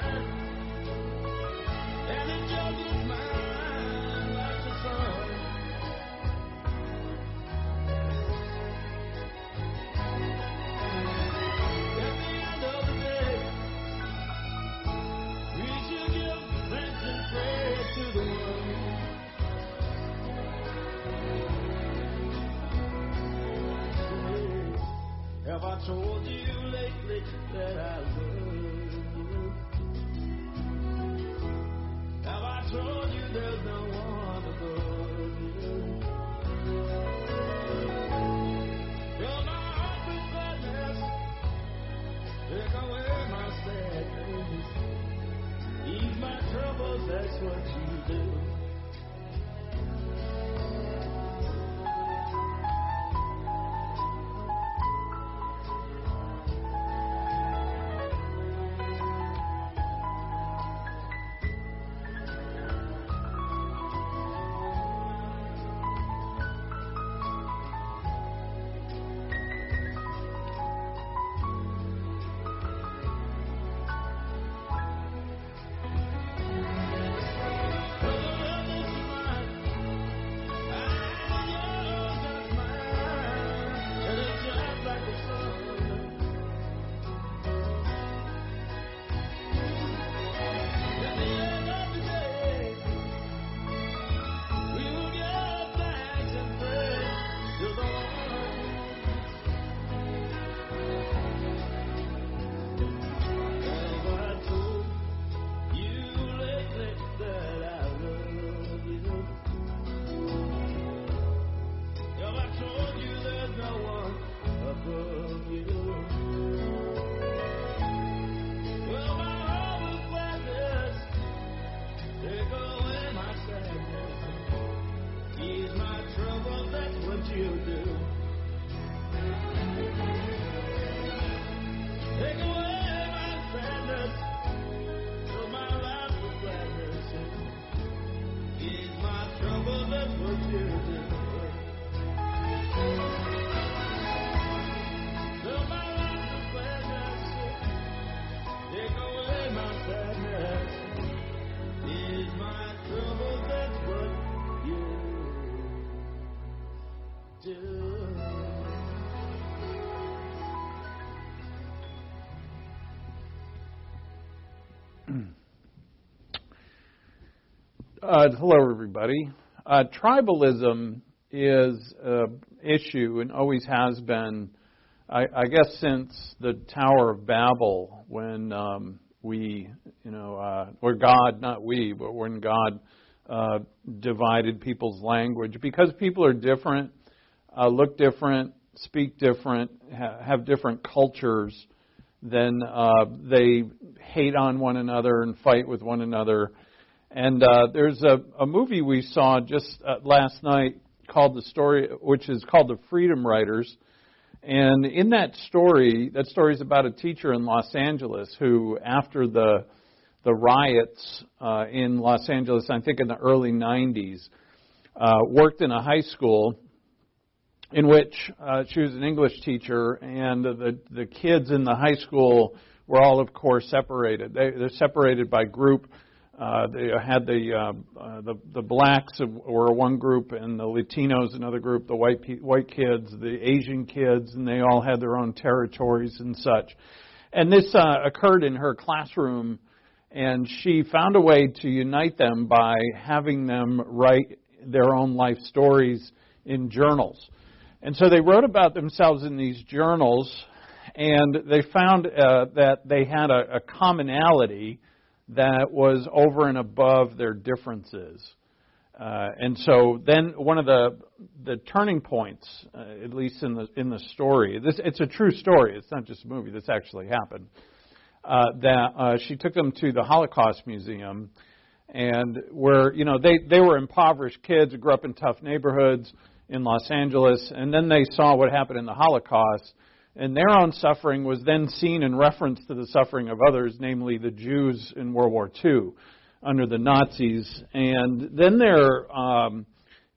mine, Uh, hello, everybody. Uh, tribalism is an issue and always has been, I, I guess, since the Tower of Babel, when um, we, you know, uh, or God, not we, but when God uh, divided people's language, because people are different, uh, look different, speak different, ha- have different cultures. Then uh, they hate on one another and fight with one another. And uh, there's a, a movie we saw just uh, last night called the story, which is called The Freedom Writers. And in that story, that story is about a teacher in Los Angeles who, after the the riots uh, in Los Angeles, I think in the early 90s, uh, worked in a high school in which uh, she was an English teacher, and the the kids in the high school were all, of course, separated. They, they're separated by group. Uh, they had the, uh, uh, the the blacks were one group, and the Latinos another group. The white pe- white kids, the Asian kids, and they all had their own territories and such. And this uh, occurred in her classroom, and she found a way to unite them by having them write their own life stories in journals. And so they wrote about themselves in these journals, and they found uh, that they had a, a commonality that was over and above their differences. Uh, and so then one of the the turning points, uh, at least in the in the story, this it's a true story. It's not just a movie. This actually happened. Uh, that uh, she took them to the Holocaust Museum, and where you know they they were impoverished kids grew up in tough neighborhoods in Los Angeles, and then they saw what happened in the Holocaust, and their own suffering was then seen in reference to the suffering of others, namely the Jews in World War II under the Nazis, and then their um,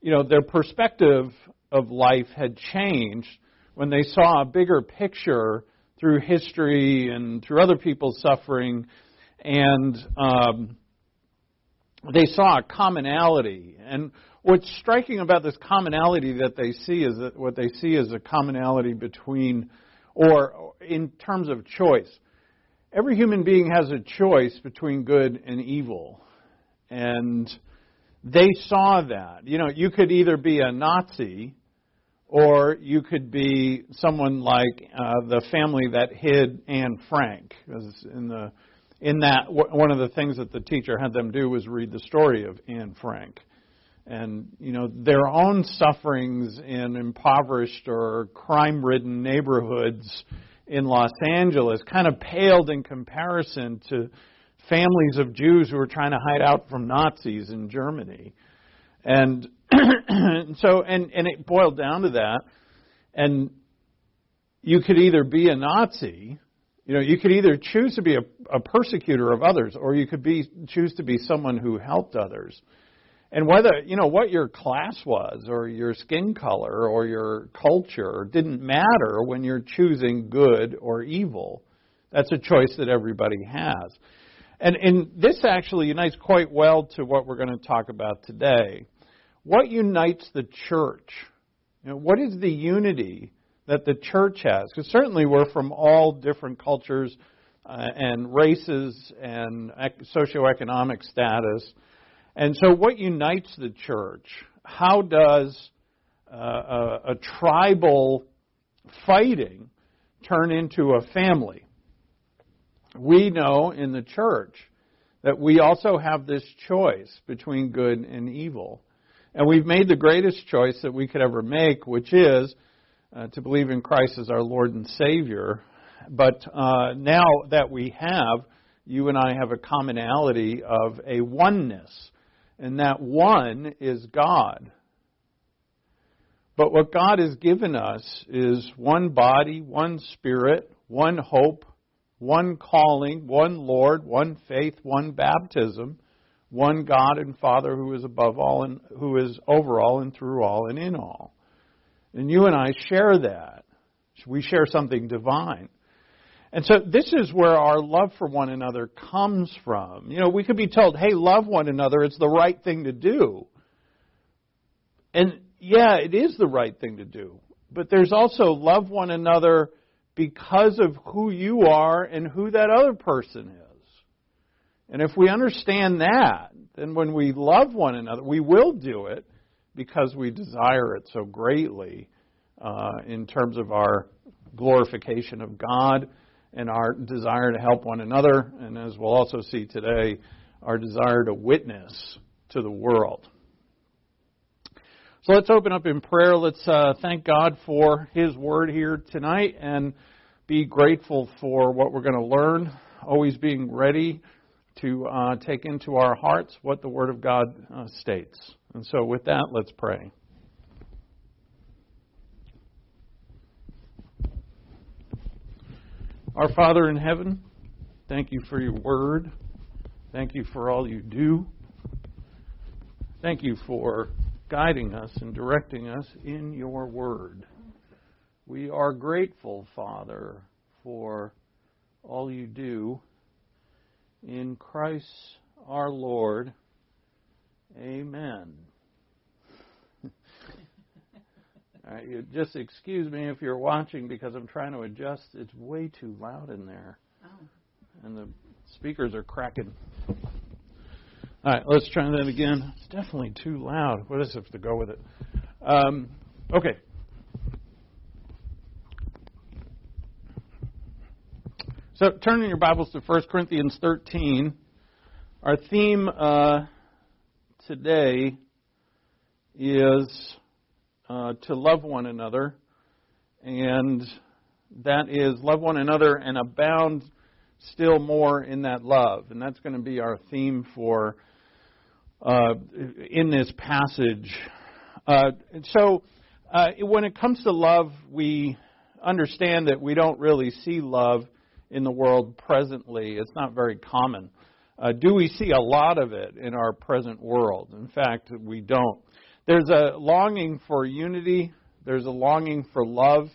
you know their perspective of life had changed when they saw a bigger picture through history and through other people's suffering and um, they saw a commonality. And what's striking about this commonality that they see is that what they see is a commonality between, or in terms of choice. Every human being has a choice between good and evil. And they saw that. You know, you could either be a Nazi or you could be someone like uh, the family that hid Anne Frank. In the in that one of the things that the teacher had them do was read the story of Anne Frank, and you know their own sufferings in impoverished or crime-ridden neighborhoods in Los Angeles kind of paled in comparison to families of Jews who were trying to hide out from Nazis in Germany. And so, and, and it boiled down to that. And you could either be a Nazi, you know, you could either choose to be a, a persecutor of others, or you could be choose to be someone who helped others. And whether, you know, what your class was, or your skin color, or your culture didn't matter when you're choosing good or evil. That's a choice that everybody has. And, and this actually unites quite well to what we're going to talk about today. What unites the church? You know, what is the unity that the church has? Because certainly we're from all different cultures uh, and races and ec- socioeconomic status. And so, what unites the church? How does uh, a, a tribal fighting turn into a family? we know in the church that we also have this choice between good and evil. And we've made the greatest choice that we could ever make, which is uh, to believe in Christ as our Lord and Savior. But uh, now that we have, you and I have a commonality of a oneness, and that one is God. But what God has given us is one body, one spirit, one hope, one calling, one Lord, one faith, one baptism, one God and Father who is above all and who is over all and through all and in all. And you and I share that. We share something divine. And so this is where our love for one another comes from. You know, we could be told, hey, love one another, it's the right thing to do. And yeah, it is the right thing to do. But there's also love one another because of who you are and who that other person is. And if we understand that, then when we love one another, we will do it because we desire it so greatly uh, in terms of our glorification of God and our desire to help one another, and as we'll also see today, our desire to witness to the world. So let's open up in prayer. Let's uh, thank God for His word here tonight and be grateful for what we're going to learn. Always being ready to uh, take into our hearts what the Word of God uh, states. And so, with that, let's pray. Our Father in heaven, thank you for your Word. Thank you for all you do. Thank you for guiding us and directing us in your word. We are grateful, Father, for all you do. In Christ our Lord. Amen. You just excuse me if you're watching because I'm trying to adjust. It's way too loud in there. Oh. And the speakers are cracking. All right, let's try that again. It's definitely too loud. What is it to go with it? Um, okay. So, turning your Bibles to 1 Corinthians 13. Our theme uh, today is uh, to love one another, and that is love one another and abound still more in that love. And that's going to be our theme for uh, in this passage. Uh, so, uh, when it comes to love, we understand that we don't really see love in the world presently. It's not very common. Uh, do we see a lot of it in our present world? In fact, we don't. There's a longing for unity, there's a longing for love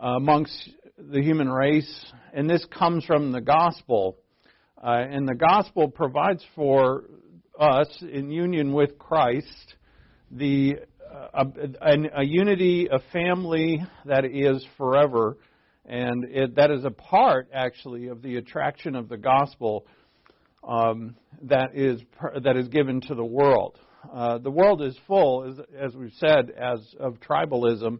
uh, amongst the human race, and this comes from the gospel. Uh, and the gospel provides for us, in union with Christ, the uh, a, a, unity, a family that is forever, and it, that is a part actually of the attraction of the gospel um, that is that is given to the world. Uh, the world is full, as, as, we've said, as of tribalism.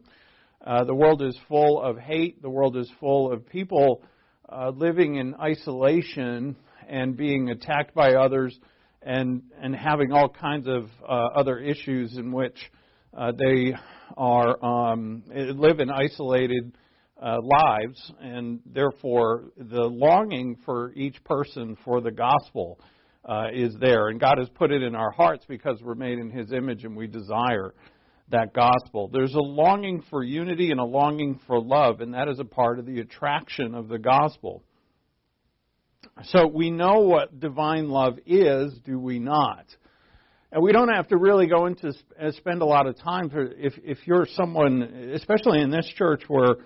Uh, the world is full of hate. The world is full of people uh, living in isolation and being attacked by others, and and having all kinds of uh, other issues in which uh, they are um, live in isolated lives, and therefore the longing for each person for the gospel uh, is there. And God has put it in our hearts because we're made in His image and we desire that gospel. There's a longing for unity and a longing for love, and that is a part of the attraction of the gospel. So we know what divine love is, do we not? And we don't have to really go into uh, spend a lot of time for if if you're someone, especially in this church where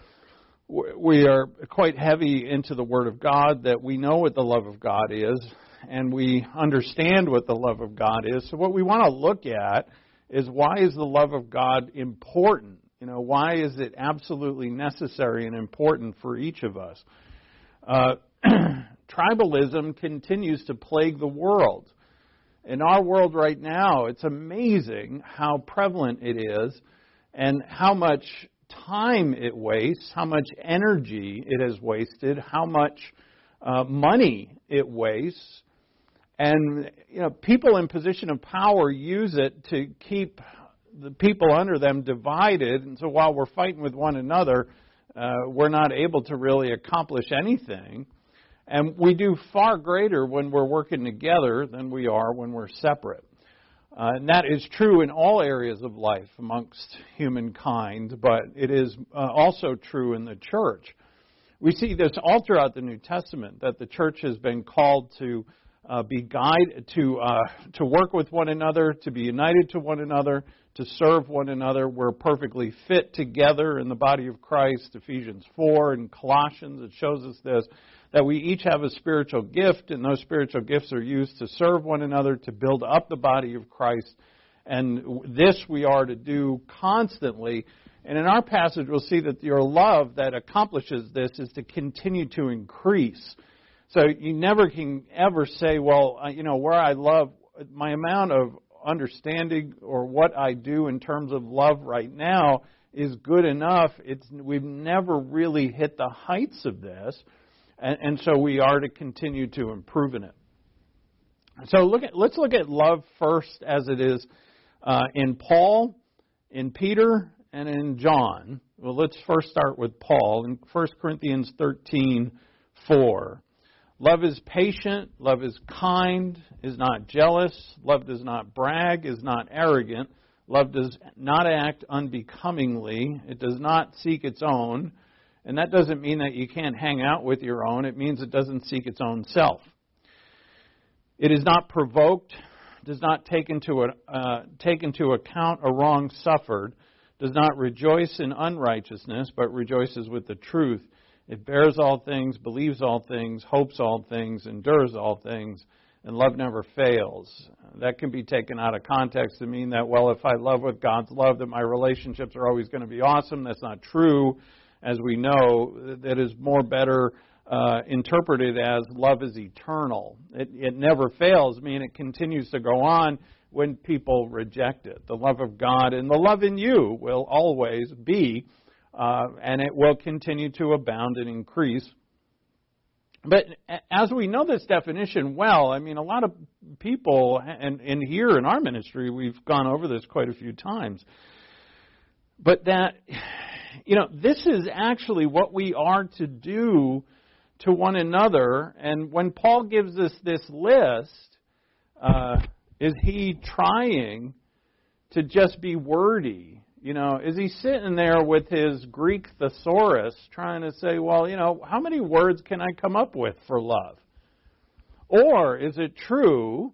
we are quite heavy into the Word of God, that we know what the love of God is, and we understand what the love of God is. So, what we want to look at is why is the love of God important? You know, why is it absolutely necessary and important for each of us? Uh, tribalism continues to plague the world. In our world right now, it's amazing how prevalent it is and how much time it wastes, how much energy it has wasted, how much uh, money it wastes. And you know, people in position of power use it to keep the people under them divided. And so while we're fighting with one another, uh, we're not able to really accomplish anything. And we do far greater when we're working together than we are when we're separate. Uh, and that is true in all areas of life amongst humankind, but it is uh, also true in the church. We see this all throughout the New Testament that the church has been called to uh, be guide to uh, to work with one another, to be united to one another, to serve one another. We're perfectly fit together in the body of Christ. Ephesians four and Colossians it shows us this that we each have a spiritual gift, and those spiritual gifts are used to serve one another, to build up the body of Christ. And this we are to do constantly. And in our passage, we'll see that your love that accomplishes this is to continue to increase. So you never can ever say, well, uh, you know, where I love, my amount of understanding or what I do in terms of love right now is good enough. It's, we've never really hit the heights of this. And, and so we are to continue to improve in it. So look at, let's look at love first as it is uh, in Paul, in Peter, and in John. Well, let's first start with Paul in 1 Corinthians 13 4. Love is patient, love is kind, is not jealous, love does not brag, is not arrogant, love does not act unbecomingly, it does not seek its own. And that doesn't mean that you can't hang out with your own, it means it doesn't seek its own self. It is not provoked, does not take into, a, uh, take into account a wrong suffered, does not rejoice in unrighteousness, but rejoices with the truth. It bears all things, believes all things, hopes all things, endures all things, and love never fails. That can be taken out of context to mean that, well, if I love with God's love, that my relationships are always going to be awesome. That's not true as we know, that is more better uh, interpreted as love is eternal. It, it never fails, I mean, it continues to go on when people reject it. The love of God and the love in you will always be, uh, and it will continue to abound and increase. But as we know this definition well, I mean, a lot of people, and, and here in our ministry, we've gone over this quite a few times. But that you know, this is actually what we are to do to one another. And when Paul gives us this list, uh, is he trying to just be wordy? You know, is he sitting there with his Greek thesaurus trying to say, well, you know, how many words can I come up with for love? Or is it true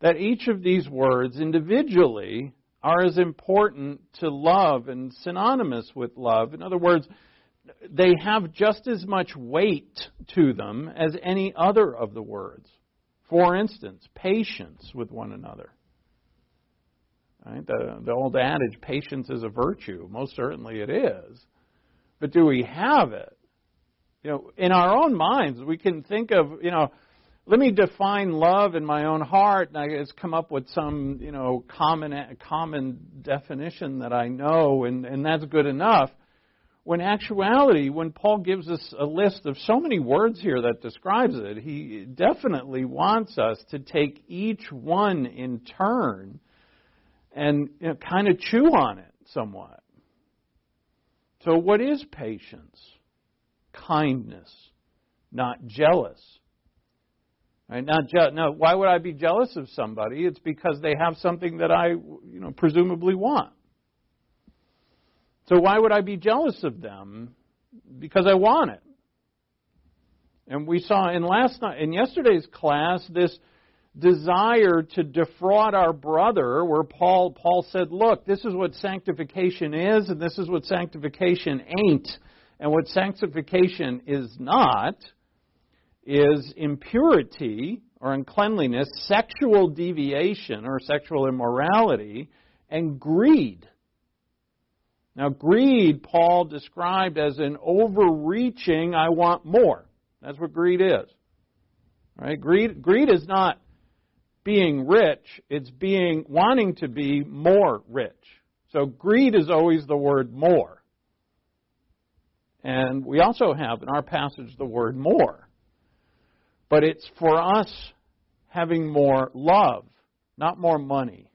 that each of these words individually are as important to love and synonymous with love. In other words, they have just as much weight to them as any other of the words. For instance, patience with one another. Right? The, the old adage, patience is a virtue. Most certainly it is. But do we have it? You know, in our own minds, we can think of, you know, let me define love in my own heart, and I just come up with some, you know, common common definition that I know, and, and that's good enough. When actuality, when Paul gives us a list of so many words here that describes it, he definitely wants us to take each one in turn and you know, kind of chew on it somewhat. So, what is patience? Kindness, not jealous. Right? Not je- no, why would I be jealous of somebody? It's because they have something that I, you know, presumably want. So why would I be jealous of them? Because I want it. And we saw in last night in yesterday's class this desire to defraud our brother where Paul Paul said, "Look, this is what sanctification is and this is what sanctification ain't." And what sanctification is not is impurity or uncleanliness, sexual deviation or sexual immorality, and greed. Now, greed, Paul described as an overreaching, I want more. That's what greed is. Right? Greed, greed is not being rich, it's being wanting to be more rich. So greed is always the word more. And we also have in our passage the word more. But it's for us having more love, not more money.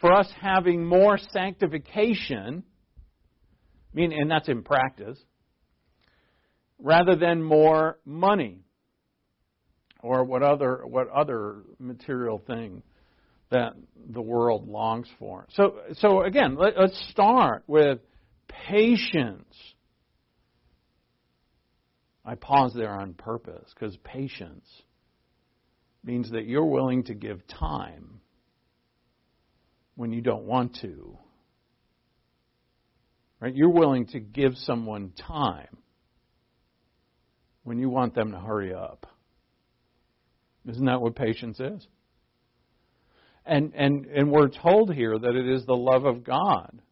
For us having more sanctification, I mean, and that's in practice, rather than more money or what other what other material thing that the world longs for. So so again, let, us start with patience. I pause there on purpose because patience means that you're willing to give time when you don't want to. Right? You're willing to give someone time when you want them to hurry up. Isn't that what patience is? And, and, and we're told here that it is the love of God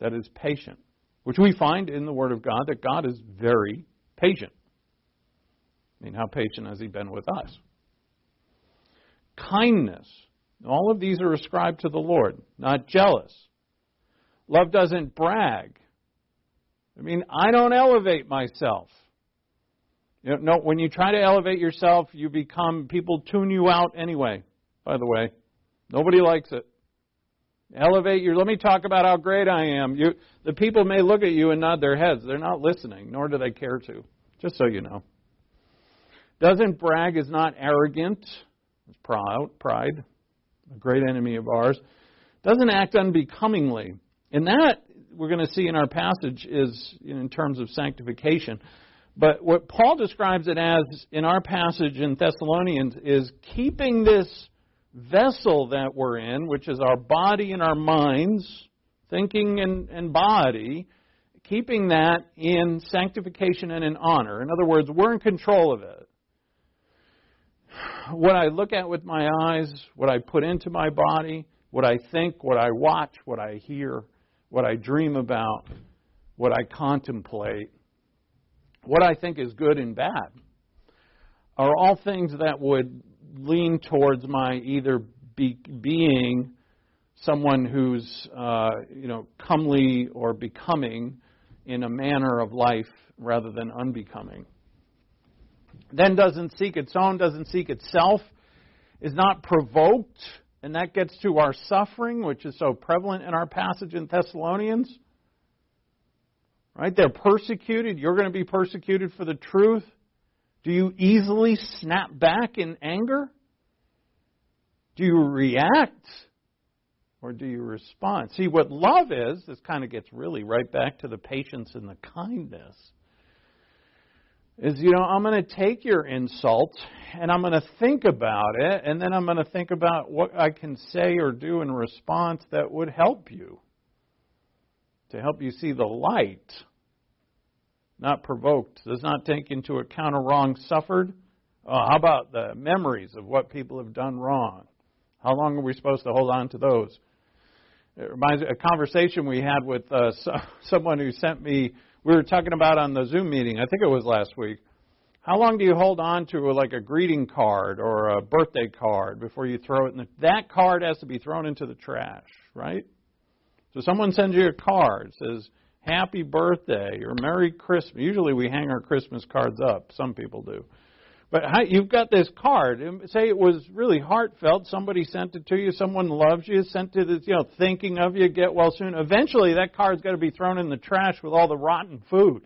that is patient, which we find in the Word of God that God is very patient. I mean, how patient has He been with us? Kindness. All of these are ascribed to the Lord, not jealous. Love doesn't brag. I mean, I don't elevate myself. You know, no, when you try to elevate yourself, you become, people tune you out anyway, by the way. Nobody likes it. Elevate your, let me talk about how great I am. You, the people may look at you and nod their heads. They're not listening, nor do they care to. Just so you know. Doesn't brag is not arrogant. It's proud, pride, a great enemy of ours. Doesn't act unbecomingly. And that, we're going to see in our passage, is in terms of sanctification. But what Paul describes it as in our passage in Thessalonians is keeping this vessel that we're in, which is our body and our minds, thinking and, and body, keeping that in sanctification and in honor. In other words, we're in control of it. What I look at with my eyes, what I put into my body, what I think, what I watch, what I hear, what I dream about, what I contemplate, what I think is good and bad are all things that would lean towards my either be, being someone who's uh, you know comely or becoming in a manner of life rather than unbecoming. Then doesn't seek its own, doesn't seek itself, is not provoked, and that gets to our suffering, which is so prevalent in our passage in Thessalonians. Right? They're persecuted. You're going to be persecuted for the truth. Do you easily snap back in anger? Do you react? Or do you respond? See, what love is, this kind of gets really right back to the patience and the kindness, is, you know, I'm going to take your insult and I'm going to think about it, and then I'm going to think about what I can say or do in response that would help you to help you see the light not provoked, does not take into account a wrong suffered. Uh, how about the memories of what people have done wrong? How long are we supposed to hold on to those? It reminds me a conversation we had with uh, so, someone who sent me. We were talking about on the Zoom meeting. I think it was last week. How long do you hold on to a, like a greeting card or a birthday card before you throw it in the, that card has to be thrown into the trash, right? So someone sends you a card, says happy birthday or merry Christmas. Usually we hang our Christmas cards up. Some people do. But you've got this card. Say it was really heartfelt. Somebody sent it to you. Someone loves you. Sent it, as, you know, thinking of you. Get well soon. Eventually, that card's got to be thrown in the trash with all the rotten food.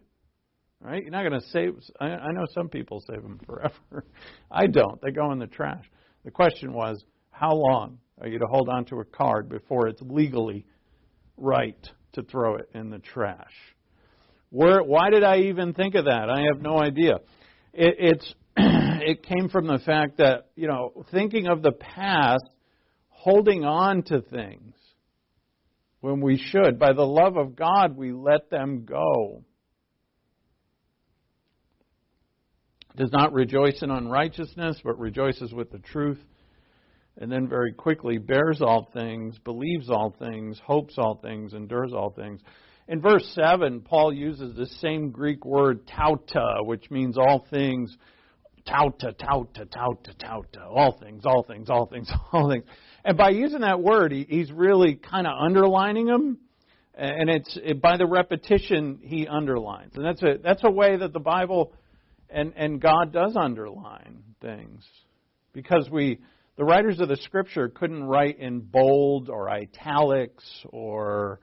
Right? You're not going to save. I, I know some people save them forever. I don't. They go in the trash. The question was, how long are you to hold on to a card before it's legally right to throw it in the trash? Where? Why did I even think of that? I have no idea. It, it's it came from the fact that, you know, thinking of the past, holding on to things when we should. By the love of God, we let them go. Does not rejoice in unrighteousness, but rejoices with the truth. And then very quickly bears all things, believes all things, hopes all things, endures all things. In verse 7, Paul uses the same Greek word tauta, which means all things Tauta, tauta, tauta, tauta. All things, all things, all things, all things. And by using that word, he, he's really kind of underlining them. And it's it, by the repetition he underlines. And that's a that's a way that the Bible and and God does underline things. Because we the writers of the scripture couldn't write in bold or italics or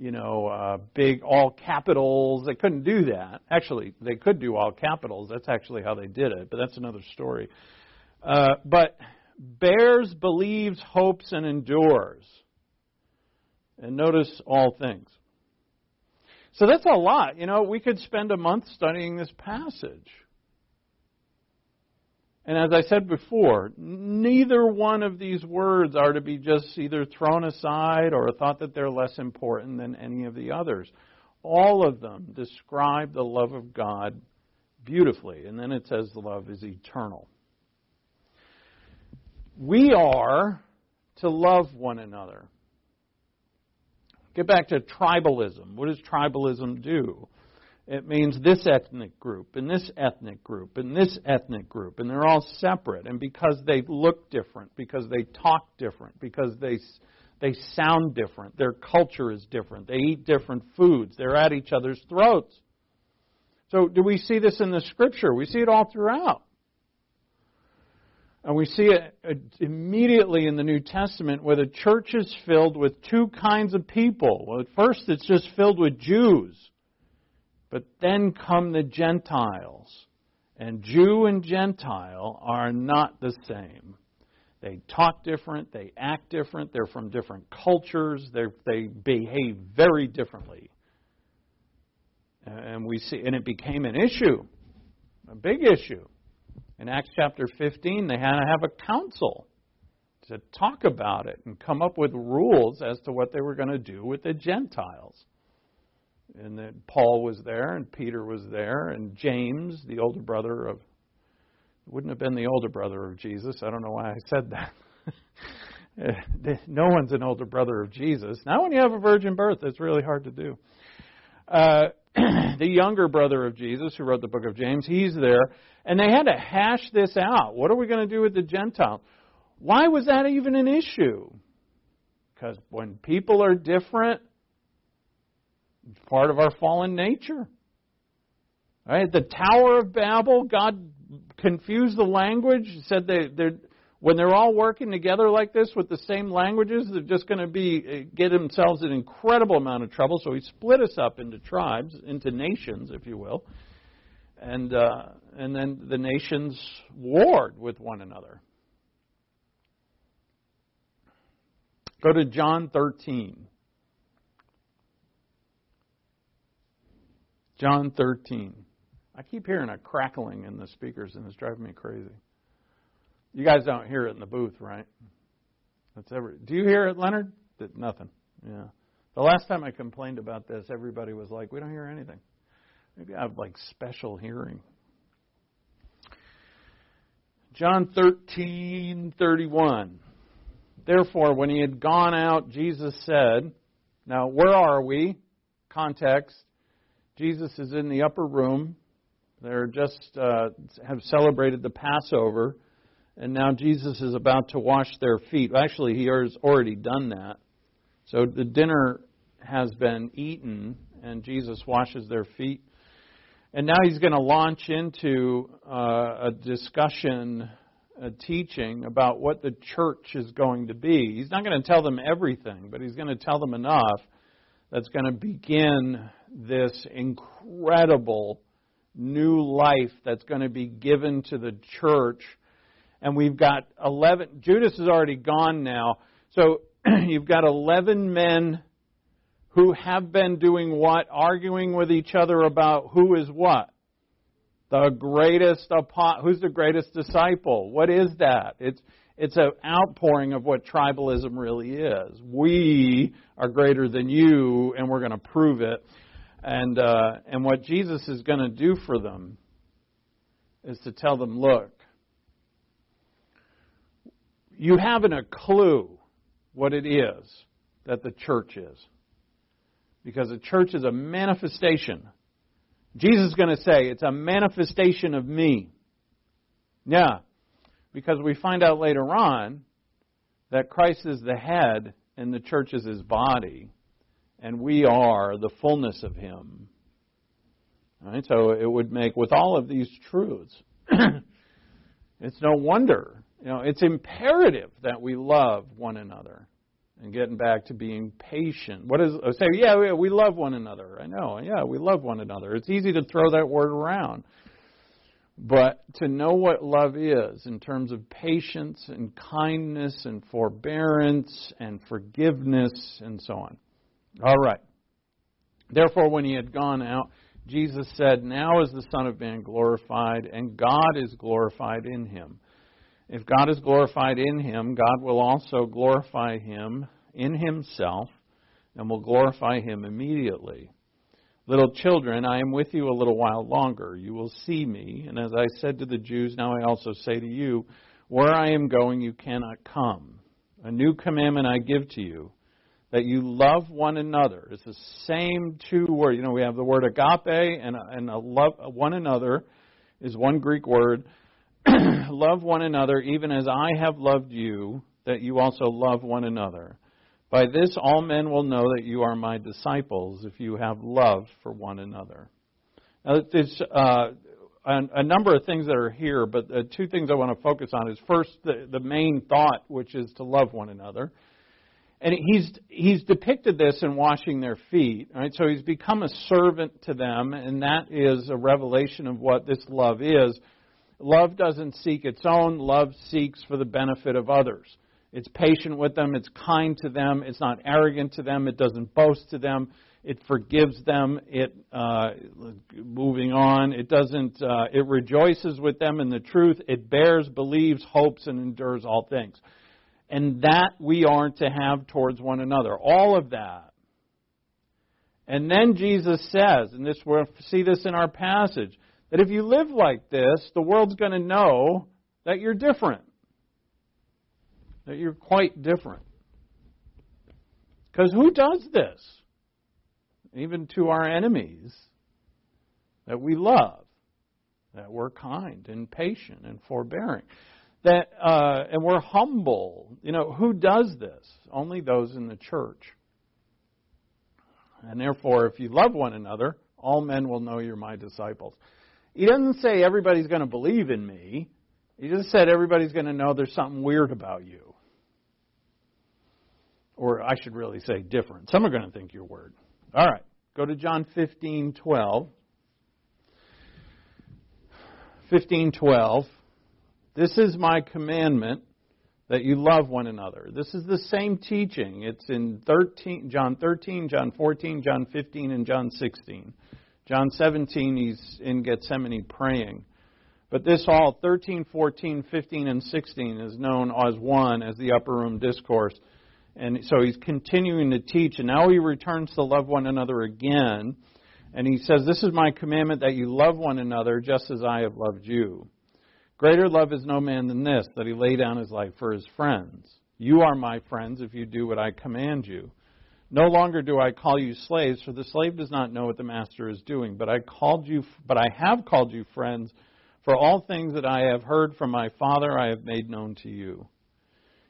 you know, uh, big all capitals. They couldn't do that. Actually, they could do all capitals. That's actually how they did it, but that's another story. Uh, but bears, believes, hopes, and endures. And notice all things. So that's a lot. You know, we could spend a month studying this passage. And as I said before, neither one of these words are to be just either thrown aside or thought that they're less important than any of the others. All of them describe the love of God beautifully. And then it says the love is eternal. We are to love one another. Get back to tribalism. What does tribalism do? It means this ethnic group and this ethnic group and this ethnic group, and they're all separate. And because they look different, because they talk different, because they they sound different, their culture is different, they eat different foods, they're at each other's throats. So, do we see this in the Scripture? We see it all throughout. And we see it uh, immediately in the New Testament where the church is filled with two kinds of people. Well, at first, it's just filled with Jews but then come the Gentiles. And Jew and Gentile are not the same. They talk different, they act different, they're from different cultures, they behave very differently. And we see and it became an issue, a big issue. In Acts chapter 15, they had to have a council to talk about it and come up with rules as to what they were going to do with the Gentiles and then Paul was there, and Peter was there, and James, the older brother of, wouldn't have been the older brother of Jesus. I don't know why I said that. no one's an older brother of Jesus. Now, when you have a virgin birth, it's really hard to do. Uh, the younger brother of Jesus, who wrote the book of James, he's there, and they had to hash this out. What are we going to do with the Gentiles? Why was that even an issue? Because when people are different, part of our fallen nature. Right? The Tower of Babel, God confused the language, said they, they're, when they're all working together like this with the same languages, they're just going to be get themselves an incredible amount of trouble. So He split us up into tribes, into nations, if you will, and uh, and then the nations warred with one another. Go to John 13. John 13. I keep hearing a crackling in the speakers, and it's driving me crazy. You guys don't hear it in the booth, right? That's every. Do you hear it, Leonard? Nothing. Yeah. The last time I complained about this, everybody was like, "We don't hear anything." Maybe I have like special hearing. John 13:31. Therefore, when he had gone out, Jesus said, Now, where are we? Context. Jesus is in the upper room. They're just uh, have celebrated the Passover, and now Jesus is about to wash their feet. Actually, he has already done that. So the dinner has been eaten, and Jesus washes their feet. And now he's going to launch into uh, a discussion, a teaching about what the church is going to be. He's not going to tell them everything, but he's going to tell them enough that's going to begin this incredible new life that's going to be given to the church. And we've got 11, Judas is already gone now. So you've got 11 men who have been doing what? Arguing with each other about who is what? The greatest apostle, who's the greatest disciple? What is that? It's it's an outpouring of what tribalism really is. We are greater than you, and we're going to prove it. And uh, and what Jesus is going to do for them is to tell them, look, you haven't a clue what it is that the church is because the church is a manifestation. Jesus is going to say it's a manifestation of me. Yeah, because we find out later on that Christ is the head and the church is his body, and we are the fullness of him. Right, so it would make, with all of these truths, it's no wonder, you know, it's imperative that we love one another and getting back to being patient. What is oh, say? Yeah, we love one another. I know. Yeah, we love one another. It's easy to throw that word around, but to know what love is in terms of patience and kindness and forbearance and forgiveness and so on. All right. Therefore, when he had gone out, Jesus said, Now is the Son of Man glorified, and God is glorified in him. If God is glorified in him, God will also glorify him in himself and will glorify him immediately. Little children, I am with you a little while longer. You will see me. And as I said to the Jews, now I also say to you, where I am going, you cannot come. A new commandment I give to you, that you love one another. It's the same two words. You know, we have the word agape and, and a love one another is one Greek word. love one another even as I have loved you, that you also love one another. By this all men will know that you are my disciples if you have love for one another. Now, there's uh, a, a, number of things that are here, but the two things I want to focus on is first the, the main thought, which is to love one another. And he's he's depicted this in washing their feet, right? So he's become a servant to them, and that is a revelation of what this love is. Love doesn't seek its own, love seeks for the benefit of others. It's patient with them, it's kind to them, it's not arrogant to them, it doesn't boast to them, it forgives them, it uh, moving on, it doesn't uh, it rejoices with them in the truth, it bears, believes, hopes and endures all things. And that we are to have towards one another. All of that. And then Jesus says, and this we'll see this in our passage, that if you live like this, the world's going to know that you're different. That you're quite different. Because who does this? Even to our enemies that we love, that we're kind and patient and forbearing, that uh, and we're humble. You know, who does this? Only those in the church. And therefore, if you love one another, all men will know you're my disciples. He doesn't say everybody's going to believe in me. He just said everybody's going to know there's something weird about you. Or I should really say different. Some are going to think you're weird. All right. Go to John 15, 12. 15, 12. This is my commandment that you love one another. This is the same teaching. It's in 13, John 13, John 14, John 15, and John 16. John 17, he's in Gethsemane praying. But this all, 13, 14, 15, and 16, is known as one, as the upper room discourse. And so he's continuing to teach, and now he returns to love one another again. And he says, This is my commandment that you love one another just as I have loved you. Greater love is no man than this, that he lay down his life for his friends. You are my friends if you do what I command you. No longer do I call you slaves, for the slave does not know what the master is doing, but I called you but I have called you friends, for all things that I have heard from my Father I have made known to you.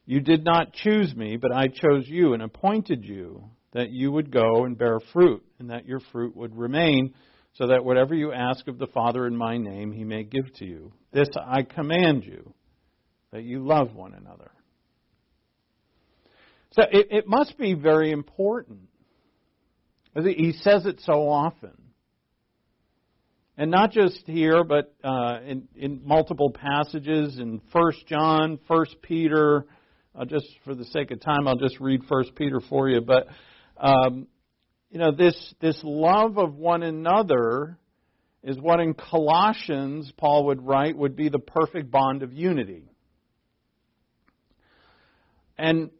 You did not choose me, but I chose you and appointed you that you would go and bear fruit, and that your fruit would remain, so that whatever you ask of the Father in my name, he may give to you. This I command you, that you love one another. So it, it must be very important. He says it so often. And not just here, but uh, in, in multiple passages in 1 John, 1 Peter, I'll just for the sake of time, I'll just read First Peter for you. But um, you know, this this love of one another is what in Colossians Paul would write would be the perfect bond of unity. And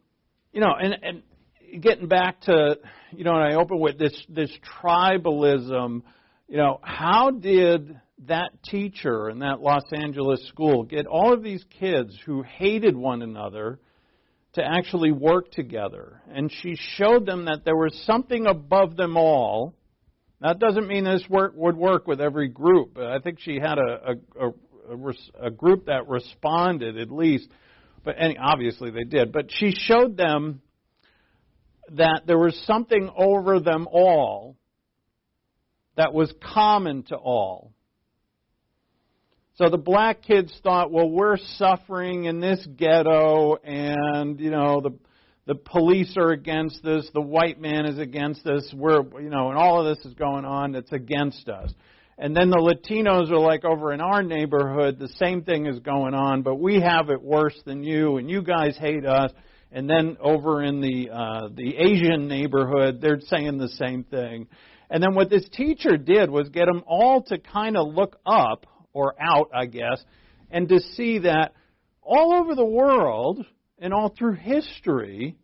you know, and and getting back to you know, and I open with this this tribalism. You know, how did that teacher in that Los Angeles school get all of these kids who hated one another to actually work together. And she showed them that there was something above them all. That doesn't mean this work would work with every group. But I think she had a, a, a, a group that responded at least, but and obviously they did. But she showed them that there was something over them all that was common to all. So the black kids thought, well, we're suffering in this ghetto, and you know the the police are against this, the white man is against this, we're you know, and all of this is going on that's against us. And then the Latinos are like over in our neighborhood, the same thing is going on, but we have it worse than you, and you guys hate us. And then over in the uh, the Asian neighborhood, they're saying the same thing. And then what this teacher did was get them all to kind of look up or out, I guess, and to see that all over the world and all through history,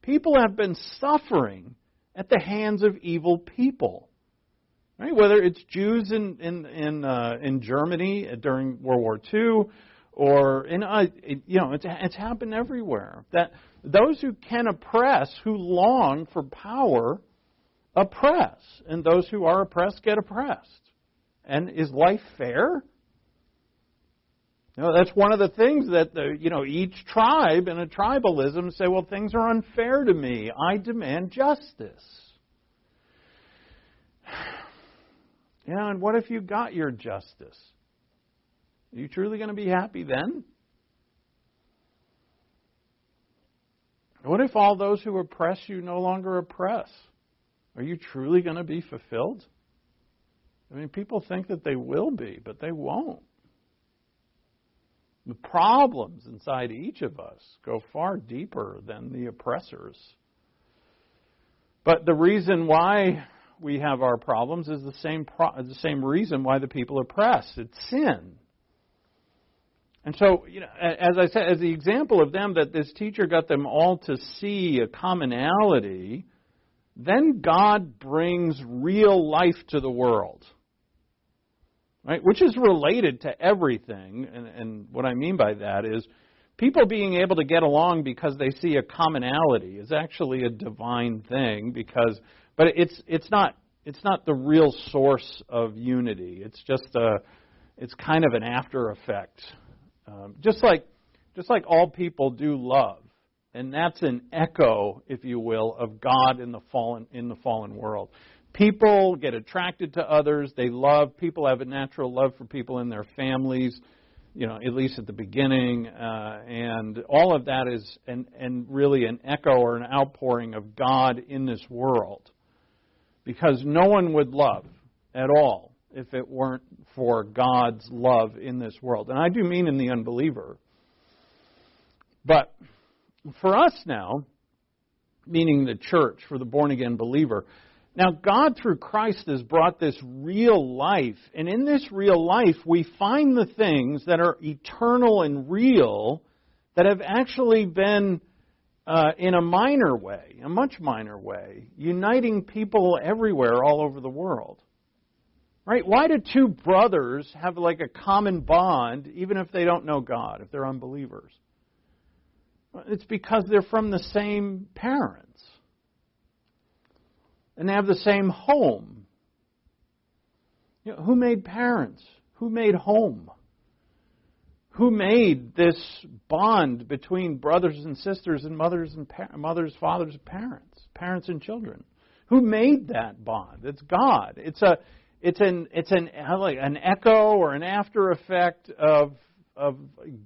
people have been suffering at the hands of evil people. Right? Whether it's Jews in in in, uh, in Germany during World War II, or in uh, you know it's it's happened everywhere. That those who can oppress, who long for power, oppress, and those who are oppressed get oppressed. And is life fair? You know, that's one of the things that the, you know each tribe in a tribalism say, well, things are unfair to me. I demand justice. And what if you got your justice? Are you truly going to be happy then? What if all those who oppress you no longer oppress? Are you truly going to be fulfilled? I mean, people think that they will be, but they won't. The problems inside each of us go far deeper than the oppressors. But the reason why we have our problems is the same pro- the same reason why the people oppress. It's sin. And so, you know, as I said, as the example of them that this teacher got them all to see a commonality, then God brings real life to the world right? Which is related to everything. And, and what I mean by that is people being able to get along because they see a commonality is actually a divine thing because, but it's, it's not, it's not the real source of unity. It's just a, it's kind of an after effect. Um, just like, just like all people do love. And that's an echo, if you will, of God in the fallen in the fallen world. People get attracted to others. They love. People have a natural love for people in their families, you know, at least at the beginning. Uh, and all of that is an, and really an echo or an outpouring of God in this world. Because no one would love at all if it weren't for God's love in this world. And I do mean in the unbeliever. But for us now, meaning the church, for the born again believer, now, God, through Christ, has brought this real life. And in this real life, we find the things that are eternal and real that have actually been, uh, in a minor way, a much minor way, uniting people everywhere all over the world. Right? Why do two brothers have like a common bond even if they don't know God, if they're unbelievers? It's because they're from the same parents. And have the same home. You know, who made parents? Who made home? Who made this bond between brothers and sisters and mothers and pa- mothers, fathers, and parents, parents and children? Who made that bond? It's God. It's a it's an it's an an echo or an after effect of of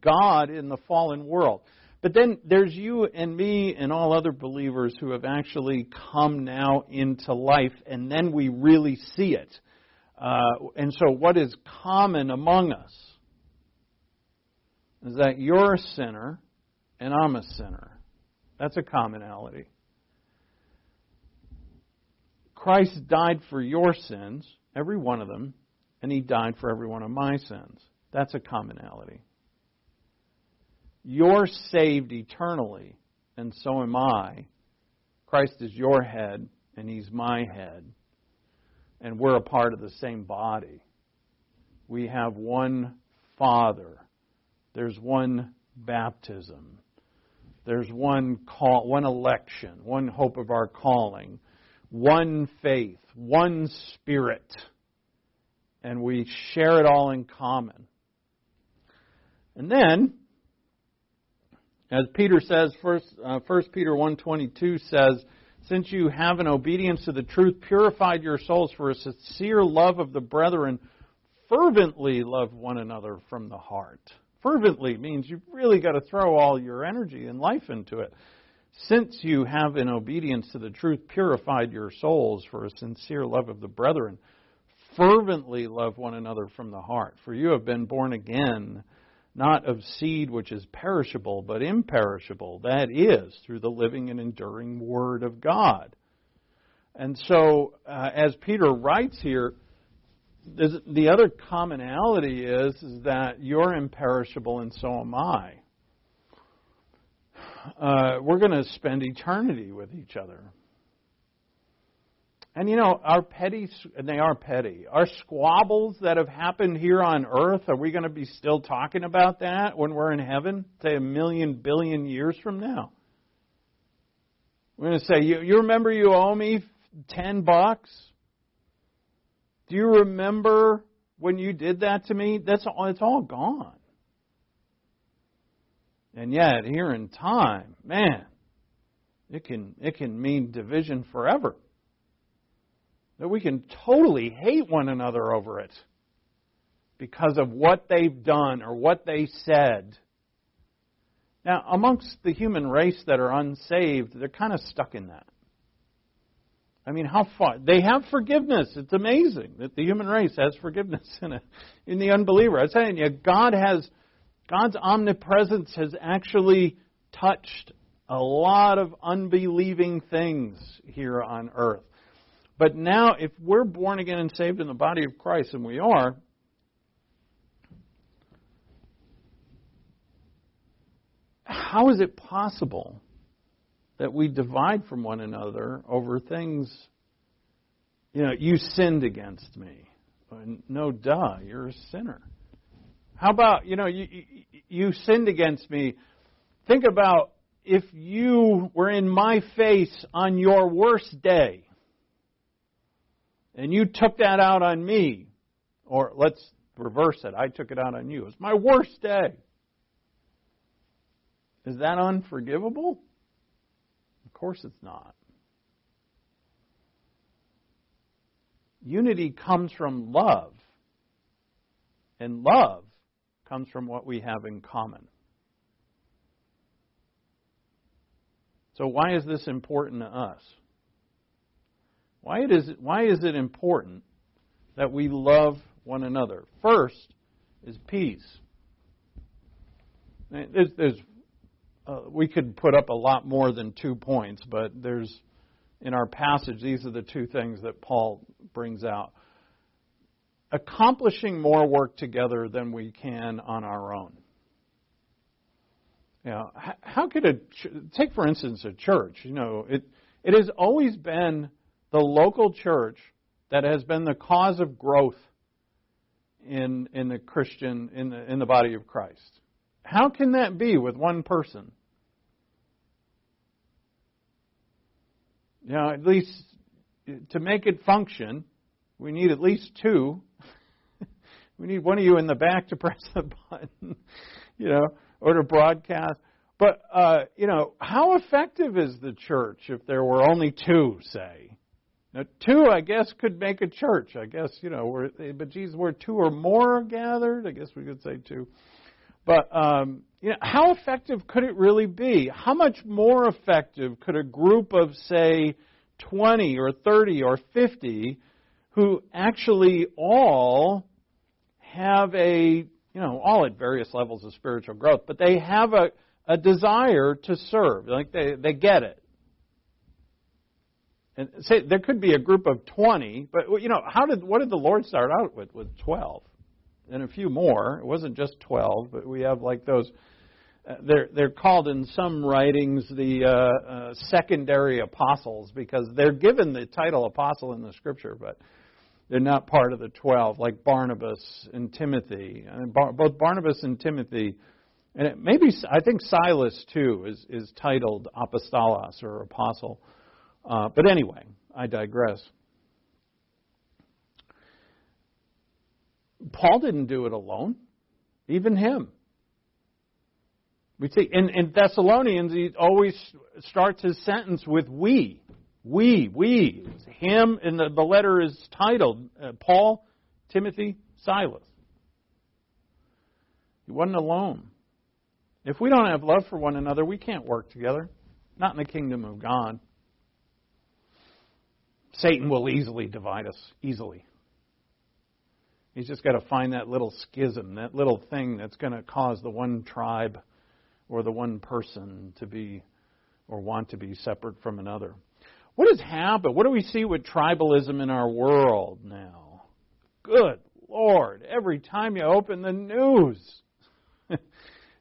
God in the fallen world. But then there's you and me and all other believers who have actually come now into life, and then we really see it. Uh, and so, what is common among us is that you're a sinner and I'm a sinner. That's a commonality. Christ died for your sins, every one of them, and he died for every one of my sins. That's a commonality. You're saved eternally, and so am I. Christ is your head, and he's my head. And we're a part of the same body. We have one Father. There's one baptism. There's one call, one election, one hope of our calling, one faith, one spirit, and we share it all in common. And then as Peter says, first, uh, 1 Peter 1.22 says, Since you have in obedience to the truth purified your souls for a sincere love of the brethren, fervently love one another from the heart. Fervently means you've really got to throw all your energy and life into it. Since you have in obedience to the truth purified your souls for a sincere love of the brethren, fervently love one another from the heart. For you have been born again not of seed which is perishable, but imperishable. That is, through the living and enduring Word of God. And so, uh, as Peter writes here, the other commonality is, is that you're imperishable and so am I. Uh, we're going to spend eternity with each other. And you know, our petty, and they are petty, our squabbles that have happened here on earth, are we going to be still talking about that when we're in heaven, say a million billion years from now? We're going to say, you, you remember you owe me 10 bucks? Do you remember when you did that to me? That's all, it's all gone. And yet, here in time, man, it can, it can mean division forever that we can totally hate one another over it because of what they've done or what they said. Now, amongst the human race that are unsaved, they're kind of stuck in that. I mean, how far? They have forgiveness. It's amazing that the human race has forgiveness in it. In the unbeliever, I'm saying you, God has, God's omnipresence has actually touched a lot of unbelieving things here on earth. But now, if we're born again and saved in the body of Christ, and we are, how is it possible that we divide from one another over things? You know, you sinned against me. No, duh, you're a sinner. How about, you know, you, you sinned against me. Think about if you were in my face on your worst day and you took that out on me, or let's reverse it, I took it out on you. It's my worst day. Is that unforgivable? Of course it's not. Unity comes from love, and love comes from what we have in common. So, why is this important to us? Why, it is, why is it important that we love one another? First is peace. There's, there's, uh, we could put up a lot more than two points, but there's in our passage, these are the two things that Paul brings out. Accomplishing more work together than we can on our own. You know, how could a take for instance a church? You know, it it has always been the local church that has been the cause of growth in in the Christian in the in the body of Christ. How can that be with one person? You know, at least to make it function, we need at least two. we need one of you in the back to press the button, you know, or to broadcast. But uh, you know, how effective is the church if there were only two, say? Now, two, I guess, could make a church. I guess you know, we're, but Jesus, where two or more are gathered, I guess we could say two. But um, you know, how effective could it really be? How much more effective could a group of, say, 20 or 30 or 50 who actually all have a, you know, all at various levels of spiritual growth, but they have a, a desire to serve. Like they, they get it. And say there could be a group of 20, but you know, how did what did the Lord start out with with 12? And a few more. It wasn't just 12, but we have like those uh, they're they're called in some writings the uh, uh, secondary apostles because they're given the title apostle in the scripture, but they're not part of the 12 like Barnabas and Timothy. And Bar- both Barnabas and Timothy and it, maybe I think Silas too is is titled apostolos or apostle. Uh, but anyway, I digress. Paul didn't do it alone, even him. We see in, in Thessalonians, he always starts his sentence with we. We, we. It's him, and the, the letter is titled uh, Paul, Timothy, Silas. He wasn't alone. If we don't have love for one another, we can't work together. Not in the kingdom of God. Satan will easily divide us, easily. He's just got to find that little schism, that little thing that's going to cause the one tribe or the one person to be or want to be separate from another. What has happened? What do we see with tribalism in our world now? Good Lord, every time you open the news,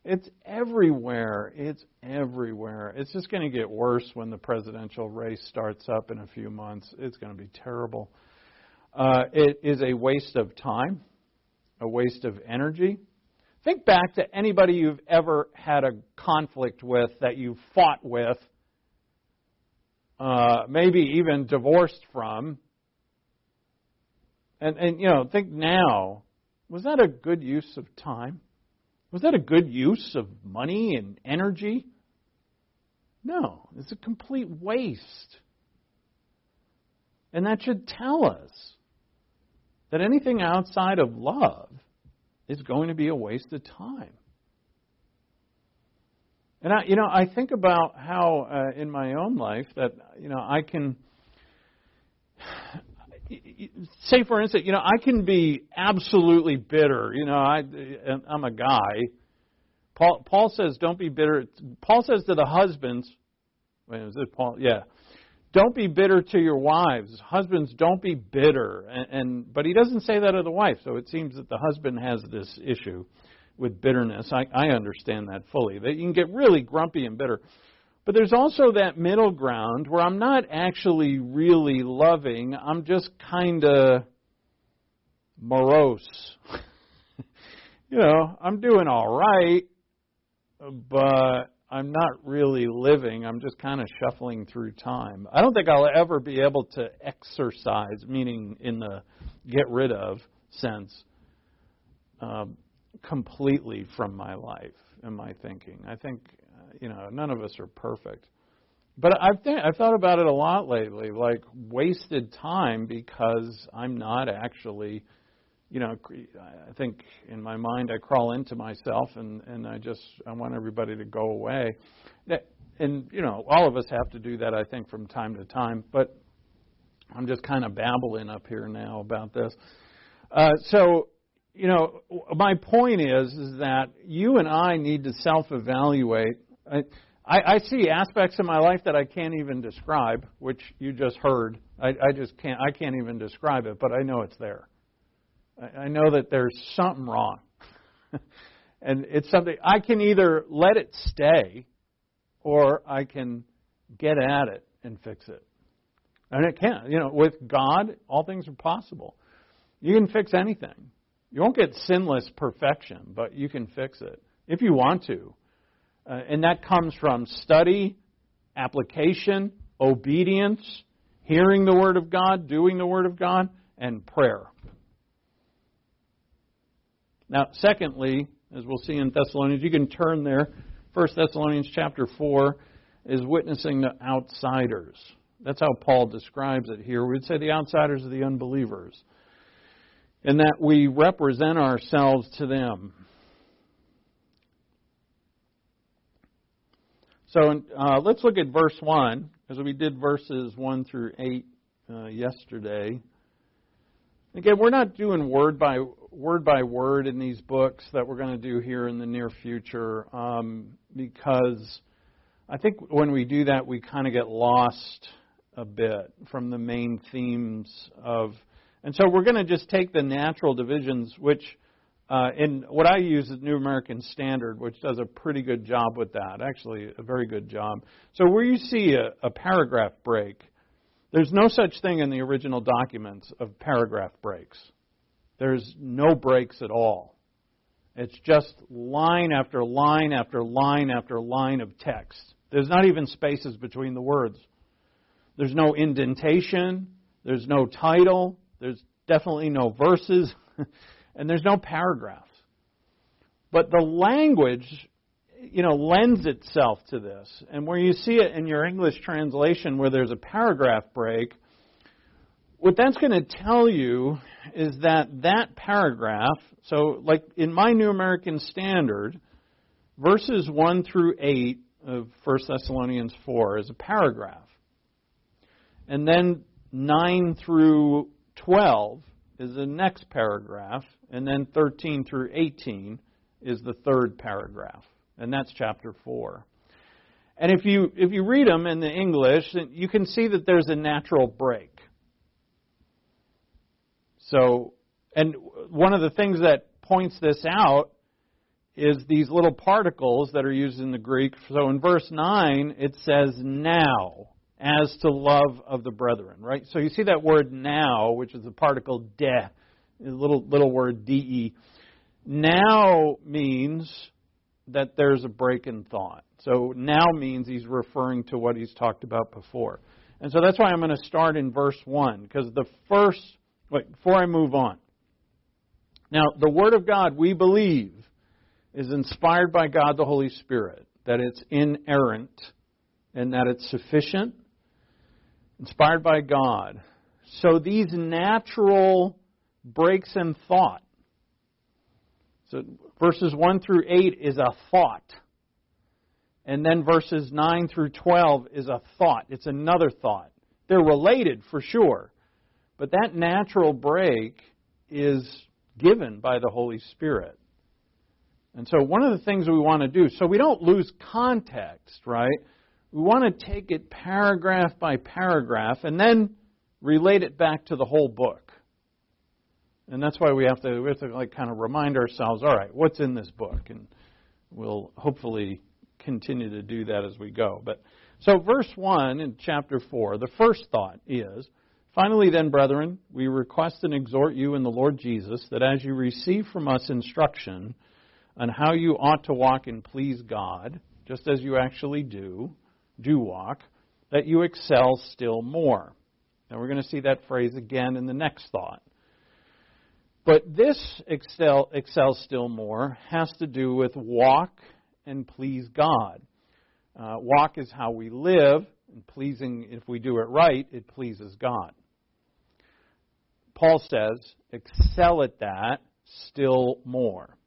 it's everywhere. It's everywhere. It's just going to get worse when the presidential race starts up in a few months. It's going to be terrible. Uh, it is a waste of time, a waste of energy. Think back to anybody you've ever had a conflict with that you fought with, uh, maybe even divorced from. And, and, you know, think now, was that a good use of time? Was that a good use of money and energy? No, it's a complete waste. And that should tell us that anything outside of love is going to be a waste of time. And I, you know, I think about how uh, in my own life that you know I can say for instance, you know, I can be absolutely bitter. You know, I I'm a guy. Paul Paul says, "Don't be bitter." Paul says to the husbands, wait, is it Paul? Yeah. Don't be bitter to your wives. Husbands, don't be bitter. And, and but he doesn't say that of the wife. So it seems that the husband has this issue with bitterness. I, I understand that fully. That you can get really grumpy and bitter. But there's also that middle ground where I'm not actually really loving. I'm just kind of morose. you know, I'm doing all right, but I'm not really living. I'm just kind of shuffling through time. I don't think I'll ever be able to exercise, meaning in the get rid of sense, um, completely from my life and my thinking. I think, you know, none of us are perfect. But I've, th- I've thought about it a lot lately, like wasted time because I'm not actually you know, I think in my mind I crawl into myself and and I just I want everybody to go away. And you know, all of us have to do that I think from time to time, but I'm just kind of babbling up here now about this. Uh, so, you know, my point is is that you and I need to self-evaluate. I, I, I see aspects of my life that I can't even describe, which you just heard. I, I just can't. I can't even describe it, but I know it's there. I I know that there's something wrong. and it's something I can either let it stay or I can get at it and fix it. And it can. You know, with God, all things are possible. You can fix anything. You won't get sinless perfection, but you can fix it if you want to. Uh, and that comes from study, application, obedience, hearing the Word of God, doing the Word of God, and prayer. Now, secondly, as we'll see in Thessalonians, you can turn there. First Thessalonians chapter 4 is witnessing the outsiders. That's how Paul describes it here. We'd say the outsiders are the unbelievers. And that we represent ourselves to them. So uh, let's look at verse 1, because we did verses 1 through 8 uh, yesterday. Again, we're not doing word by word by word in these books that we're going to do here in the near future um, because I think when we do that, we kind of get lost a bit from the main themes of. And so we're going to just take the natural divisions, which uh, in what I use is New American Standard, which does a pretty good job with that. Actually, a very good job. So where you see a, a paragraph break, there's no such thing in the original documents of paragraph breaks. There's no breaks at all. It's just line after line after line after line of text. There's not even spaces between the words. There's no indentation. There's no title. There's definitely no verses. and there's no paragraphs. But the language, you know, lends itself to this. And where you see it in your English translation where there's a paragraph break, what that's going to tell you is that that paragraph, so like in my New American Standard, verses 1 through 8 of 1 Thessalonians 4 is a paragraph. And then 9 through 12 is the next paragraph. And then 13 through 18 is the third paragraph. And that's chapter 4. And if you, if you read them in the English, you can see that there's a natural break. So, and one of the things that points this out is these little particles that are used in the Greek. So in verse 9, it says now, as to love of the brethren, right? So you see that word now, which is the particle de, little, little word de. Now means that there's a break in thought. So now means he's referring to what he's talked about before. And so that's why I'm going to start in verse 1, because the first Wait, before I move on. Now, the Word of God, we believe, is inspired by God the Holy Spirit, that it's inerrant, and that it's sufficient, inspired by God. So these natural breaks in thought. So verses 1 through 8 is a thought. And then verses 9 through 12 is a thought. It's another thought. They're related for sure. But that natural break is given by the Holy Spirit. And so, one of the things we want to do, so we don't lose context, right? We want to take it paragraph by paragraph and then relate it back to the whole book. And that's why we have to, we have to like kind of remind ourselves, all right, what's in this book? And we'll hopefully continue to do that as we go. But so verse 1 in chapter 4, the first thought is Finally, then, brethren, we request and exhort you in the Lord Jesus that as you receive from us instruction on how you ought to walk and please God, just as you actually do, do walk, that you excel still more. And we're going to see that phrase again in the next thought. But this excel, excel still more has to do with walk and please God. Uh, walk is how we live, and pleasing, if we do it right, it pleases God. Paul says, excel at that still more.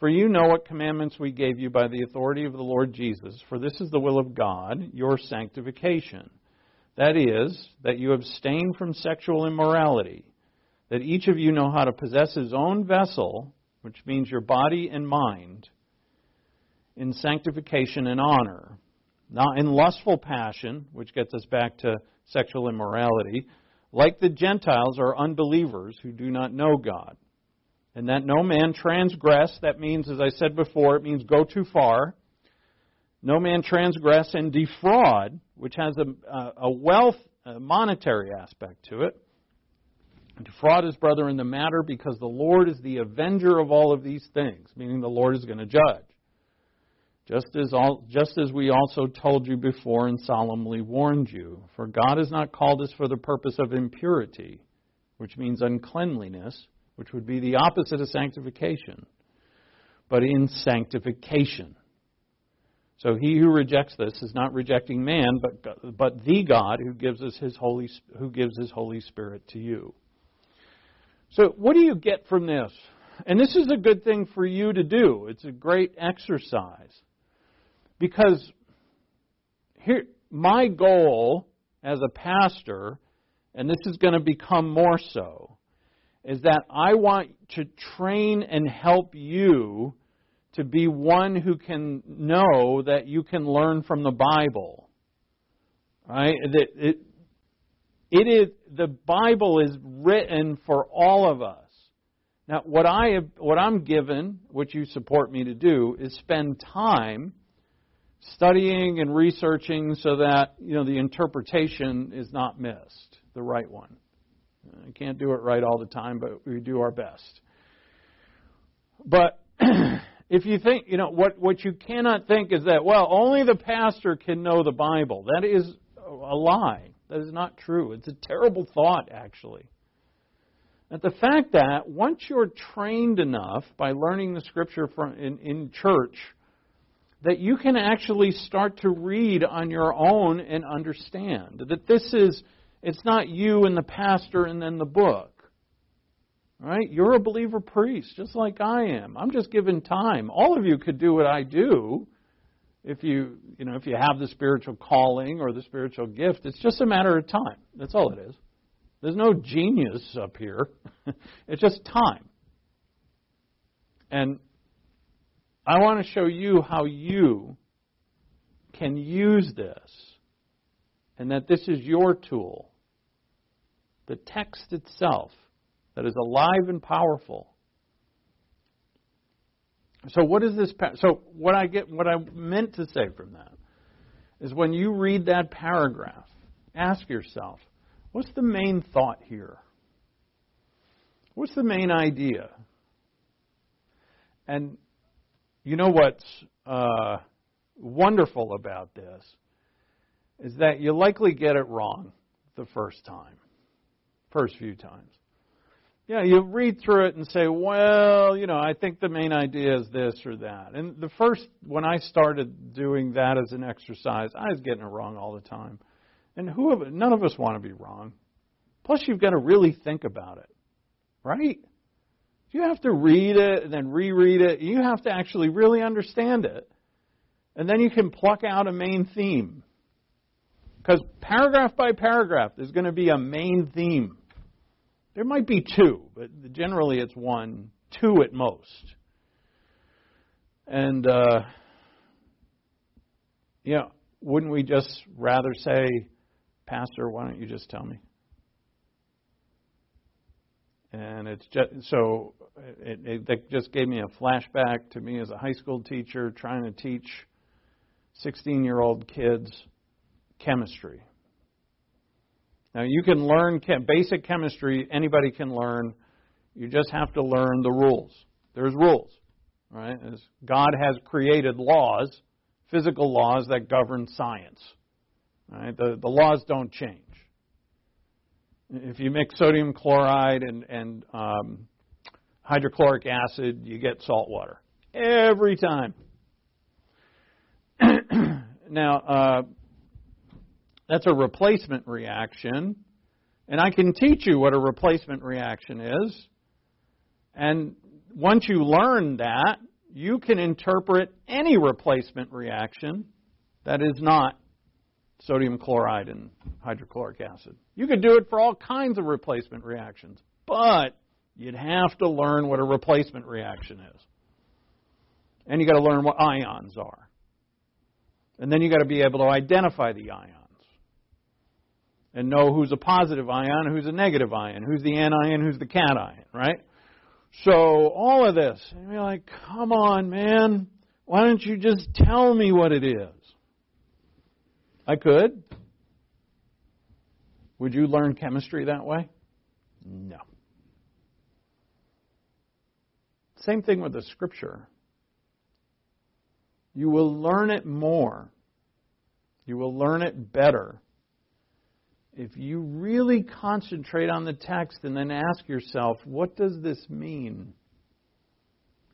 For you know what commandments we gave you by the authority of the Lord Jesus, for this is the will of God, your sanctification. That is, that you abstain from sexual immorality, that each of you know how to possess his own vessel, which means your body and mind, in sanctification and honor, not in lustful passion, which gets us back to sexual immorality like the Gentiles or unbelievers who do not know God. And that no man transgress, that means, as I said before, it means go too far. No man transgress and defraud, which has a, a wealth, a monetary aspect to it. Defraud his brother in the matter because the Lord is the avenger of all of these things, meaning the Lord is going to judge. Just as, all, just as we also told you before and solemnly warned you. For God has not called us for the purpose of impurity, which means uncleanliness, which would be the opposite of sanctification, but in sanctification. So he who rejects this is not rejecting man, but, but the God who gives us his holy who gives his Holy Spirit to you. So what do you get from this? And this is a good thing for you to do. It's a great exercise. Because here, my goal as a pastor, and this is going to become more so, is that I want to train and help you to be one who can know that you can learn from the Bible. Right? That it, it is the Bible is written for all of us. Now, what I have, what I'm given, which you support me to do, is spend time studying and researching so that you know the interpretation is not missed, the right one. I can't do it right all the time, but we do our best. But if you think, you know, what what you cannot think is that well, only the pastor can know the Bible. That is a lie. That is not true. It's a terrible thought, actually. That the fact that once you're trained enough by learning the Scripture from in, in church that you can actually start to read on your own and understand. That this is, it's not you and the pastor and then the book. Right? You're a believer priest, just like I am. I'm just given time. All of you could do what I do if you, you know, if you have the spiritual calling or the spiritual gift. It's just a matter of time. That's all it is. There's no genius up here. it's just time. And I want to show you how you can use this and that this is your tool. The text itself that is alive and powerful. So what is this so what I get what I meant to say from that is when you read that paragraph, ask yourself, what's the main thought here? What's the main idea? And you know what's uh, wonderful about this is that you likely get it wrong the first time, first few times. Yeah, you read through it and say, well, you know, I think the main idea is this or that. And the first, when I started doing that as an exercise, I was getting it wrong all the time. And who of, none of us want to be wrong. Plus, you've got to really think about it, right? You have to read it and then reread it. You have to actually really understand it. And then you can pluck out a main theme. Because paragraph by paragraph, there's going to be a main theme. There might be two, but generally it's one, two at most. And, uh, you know, wouldn't we just rather say, Pastor, why don't you just tell me? and it's just so it, it, just gave me a flashback to me as a high school teacher trying to teach 16 year old kids chemistry. Now you can learn chem- basic chemistry. Anybody can learn. You just have to learn the rules. There's rules, right? As God has created laws, physical laws that govern science. Right? The the laws don't change. If you mix sodium chloride and, and um, hydrochloric acid, you get salt water. Every time. now, uh, that's a replacement reaction. And I can teach you what a replacement reaction is. And once you learn that, you can interpret any replacement reaction that is not sodium chloride and hydrochloric acid. You could do it for all kinds of replacement reactions, but you'd have to learn what a replacement reaction is. And you got to learn what ions are. And then you got to be able to identify the ions and know who's a positive ion, who's a negative ion, who's the anion, who's the cation, right? So all of this, and you're like, come on, man, why don't you just tell me what it is? I could. Would you learn chemistry that way? No. Same thing with the scripture. You will learn it more. You will learn it better if you really concentrate on the text and then ask yourself, what does this mean?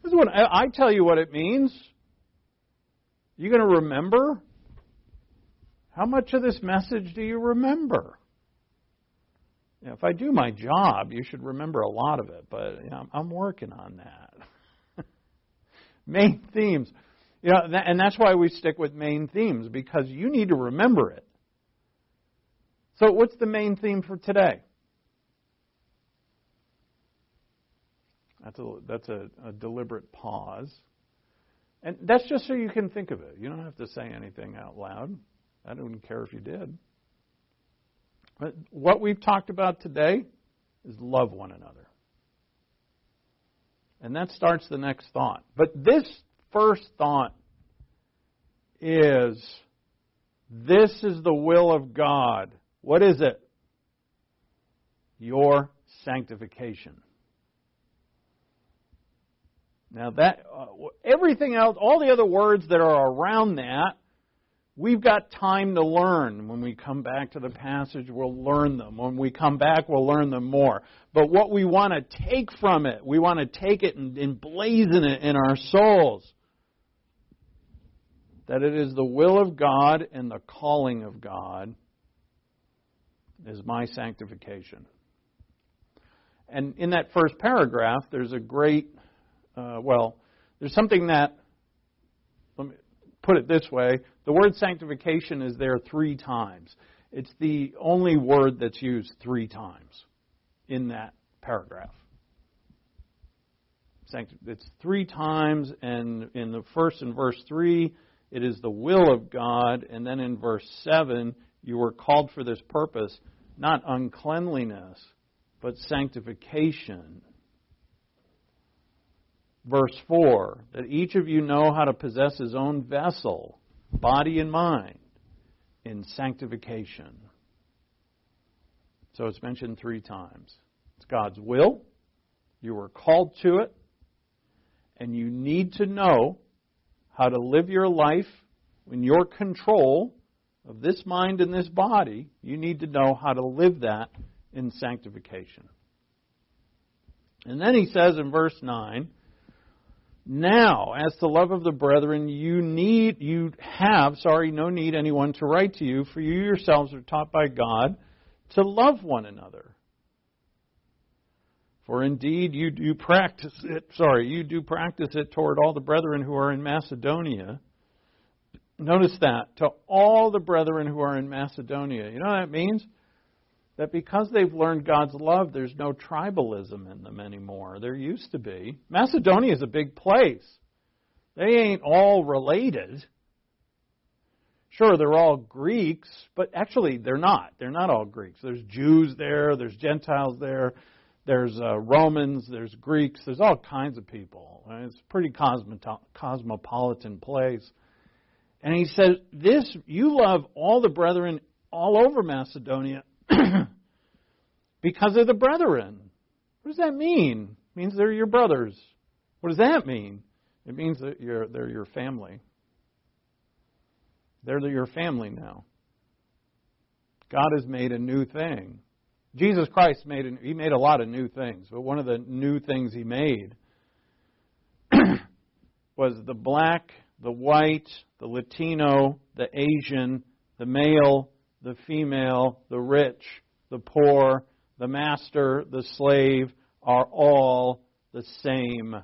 This is what I, I tell you what it means. You going to remember? How much of this message do you remember? If I do my job, you should remember a lot of it, but you know, I'm working on that. main themes. You know, and that's why we stick with main themes because you need to remember it. So, what's the main theme for today? That's a, that's a, a deliberate pause. And that's just so you can think of it. You don't have to say anything out loud. I don't care if you did. But what we've talked about today is love one another. And that starts the next thought. But this first thought is this is the will of God what is it? Your sanctification. Now that uh, everything else, all the other words that are around that, we've got time to learn. When we come back to the passage, we'll learn them. When we come back, we'll learn them more. But what we want to take from it, we want to take it and emblazon it in our souls. That it is the will of God and the calling of God is my sanctification. And in that first paragraph, there's a great, uh, well, there's something that, let me put it this way the word sanctification is there three times. It's the only word that's used three times in that paragraph. It's three times, and in the first in verse 3, it is the will of God, and then in verse 7, you were called for this purpose not uncleanliness, but sanctification. Verse 4 that each of you know how to possess his own vessel, body and mind, in sanctification. So it's mentioned three times. It's God's will, you were called to it, and you need to know how to live your life in your control of this mind and this body, you need to know how to live that in sanctification. And then he says in verse 9, now, as to love of the brethren, you need, you have, sorry, no need anyone to write to you, for you yourselves are taught by God to love one another. For indeed you do practice it, sorry, you do practice it toward all the brethren who are in Macedonia. Notice that, to all the brethren who are in Macedonia. You know what that means? That because they've learned God's love, there's no tribalism in them anymore. There used to be. Macedonia is a big place. They ain't all related. Sure, they're all Greeks, but actually they're not. They're not all Greeks. There's Jews there, there's Gentiles there, there's uh, Romans, there's Greeks, there's all kinds of people. It's a pretty cosmopolitan place. And he says, This, you love all the brethren all over Macedonia because of the brethren. What does that mean? It means they're your brothers. What does that mean? It means that you're, they're your family. They're your family now. God has made a new thing. Jesus Christ made he made a lot of new things, but one of the new things he made was the black, the white, the Latino, the Asian, the male, the female, the rich, the poor, the master, the slave are all the same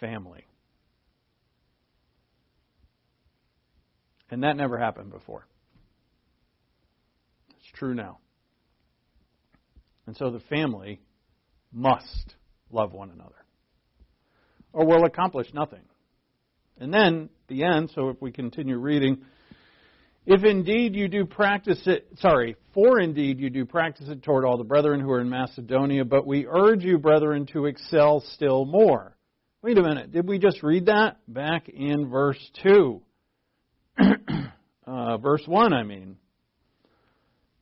family. And that never happened before. It's true now. And so the family must love one another, or will accomplish nothing. And then the end, so if we continue reading, if indeed you do practice it, sorry, for indeed you do practice it toward all the brethren who are in Macedonia, but we urge you, brethren, to excel still more. Wait a minute, did we just read that? Back in verse 2. uh, verse 1, I mean.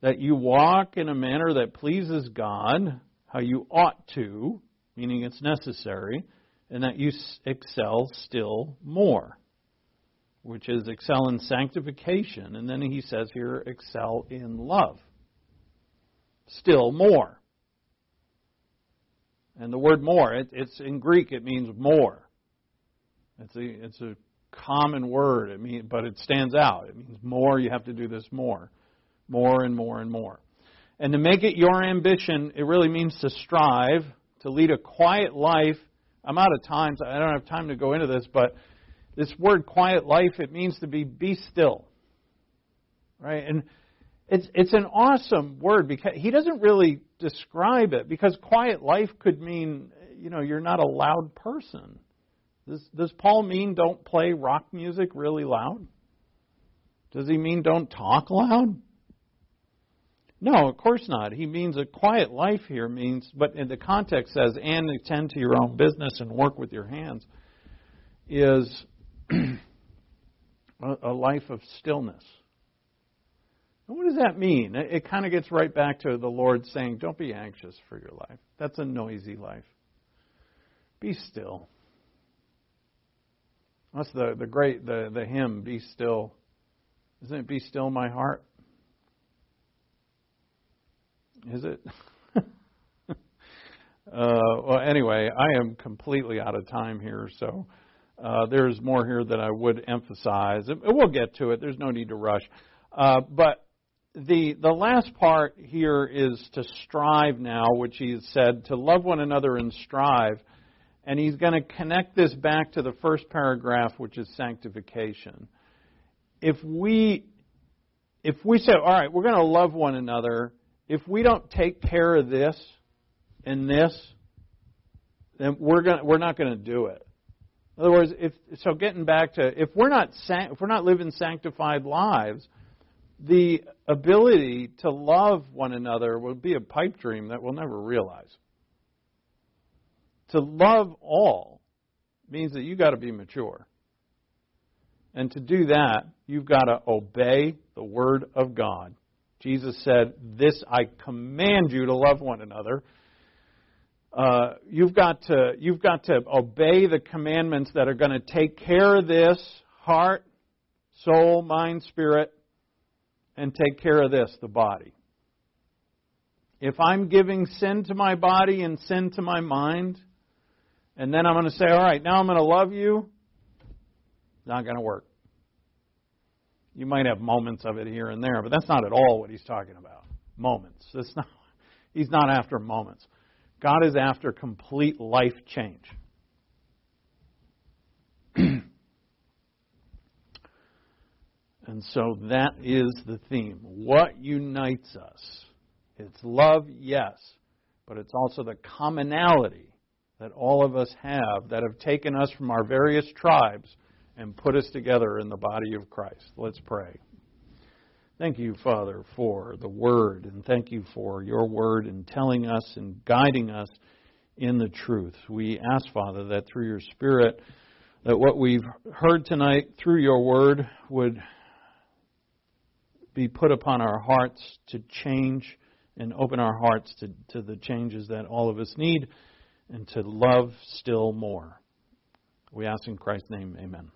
that you walk in a manner that pleases God, how you ought to, meaning it's necessary, and that you excel still more, which is excel in sanctification. And then he says here, excel in love. Still more. And the word more, it, it's in Greek, it means more. It's a, it's a common word, it mean, but it stands out. It means more, you have to do this more. More and more and more. And to make it your ambition, it really means to strive, to lead a quiet life. I'm out of time, so I don't have time to go into this, but this word quiet life, it means to be be still. Right? And it's it's an awesome word because he doesn't really describe it because quiet life could mean you know you're not a loud person. Does does Paul mean don't play rock music really loud? Does he mean don't talk loud? No, of course not. He means a quiet life here means, but in the context says, and attend to your own business and work with your hands, is a life of stillness. And What does that mean? It, kind of gets right back to the Lord saying, Don't be anxious for your life. That's a noisy life. Be still. That's the, the great the, the hymn, Be Still. Isn't it Be Still My Heart? Is it? uh, well, anyway, I am completely out of time here, so uh, there's more here that I would emphasize. We'll get to it. There's no need to rush. Uh, but the the last part here is to strive now, which he said to love one another and strive, and he's going to connect this back to the first paragraph, which is sanctification. If we if we say, all right, we're going to love one another, if we don't take care of this and this, then we're going we're not going to do it. In other words, if so, getting back to if we're not if we're not living sanctified lives the ability to love one another will be a pipe dream that we'll never realize. To love all means that you've got to be mature. And to do that, you've got to obey the Word of God. Jesus said, This I command you to love one another. Uh, you've got to you've got to obey the commandments that are going to take care of this heart, soul, mind, spirit, and take care of this, the body. If I'm giving sin to my body and sin to my mind, and then I'm going to say, all right, now I'm going to love you, not going to work. You might have moments of it here and there, but that's not at all what he's talking about. Moments. That's not, he's not after moments. God is after complete life change. And so that is the theme. What unites us? It's love, yes, but it's also the commonality that all of us have that have taken us from our various tribes and put us together in the body of Christ. Let's pray. Thank you, Father, for the Word, and thank you for your Word in telling us and guiding us in the truth. We ask, Father, that through your Spirit, that what we've heard tonight through your Word would be put upon our hearts to change and open our hearts to, to the changes that all of us need and to love still more. We ask in Christ's name, amen.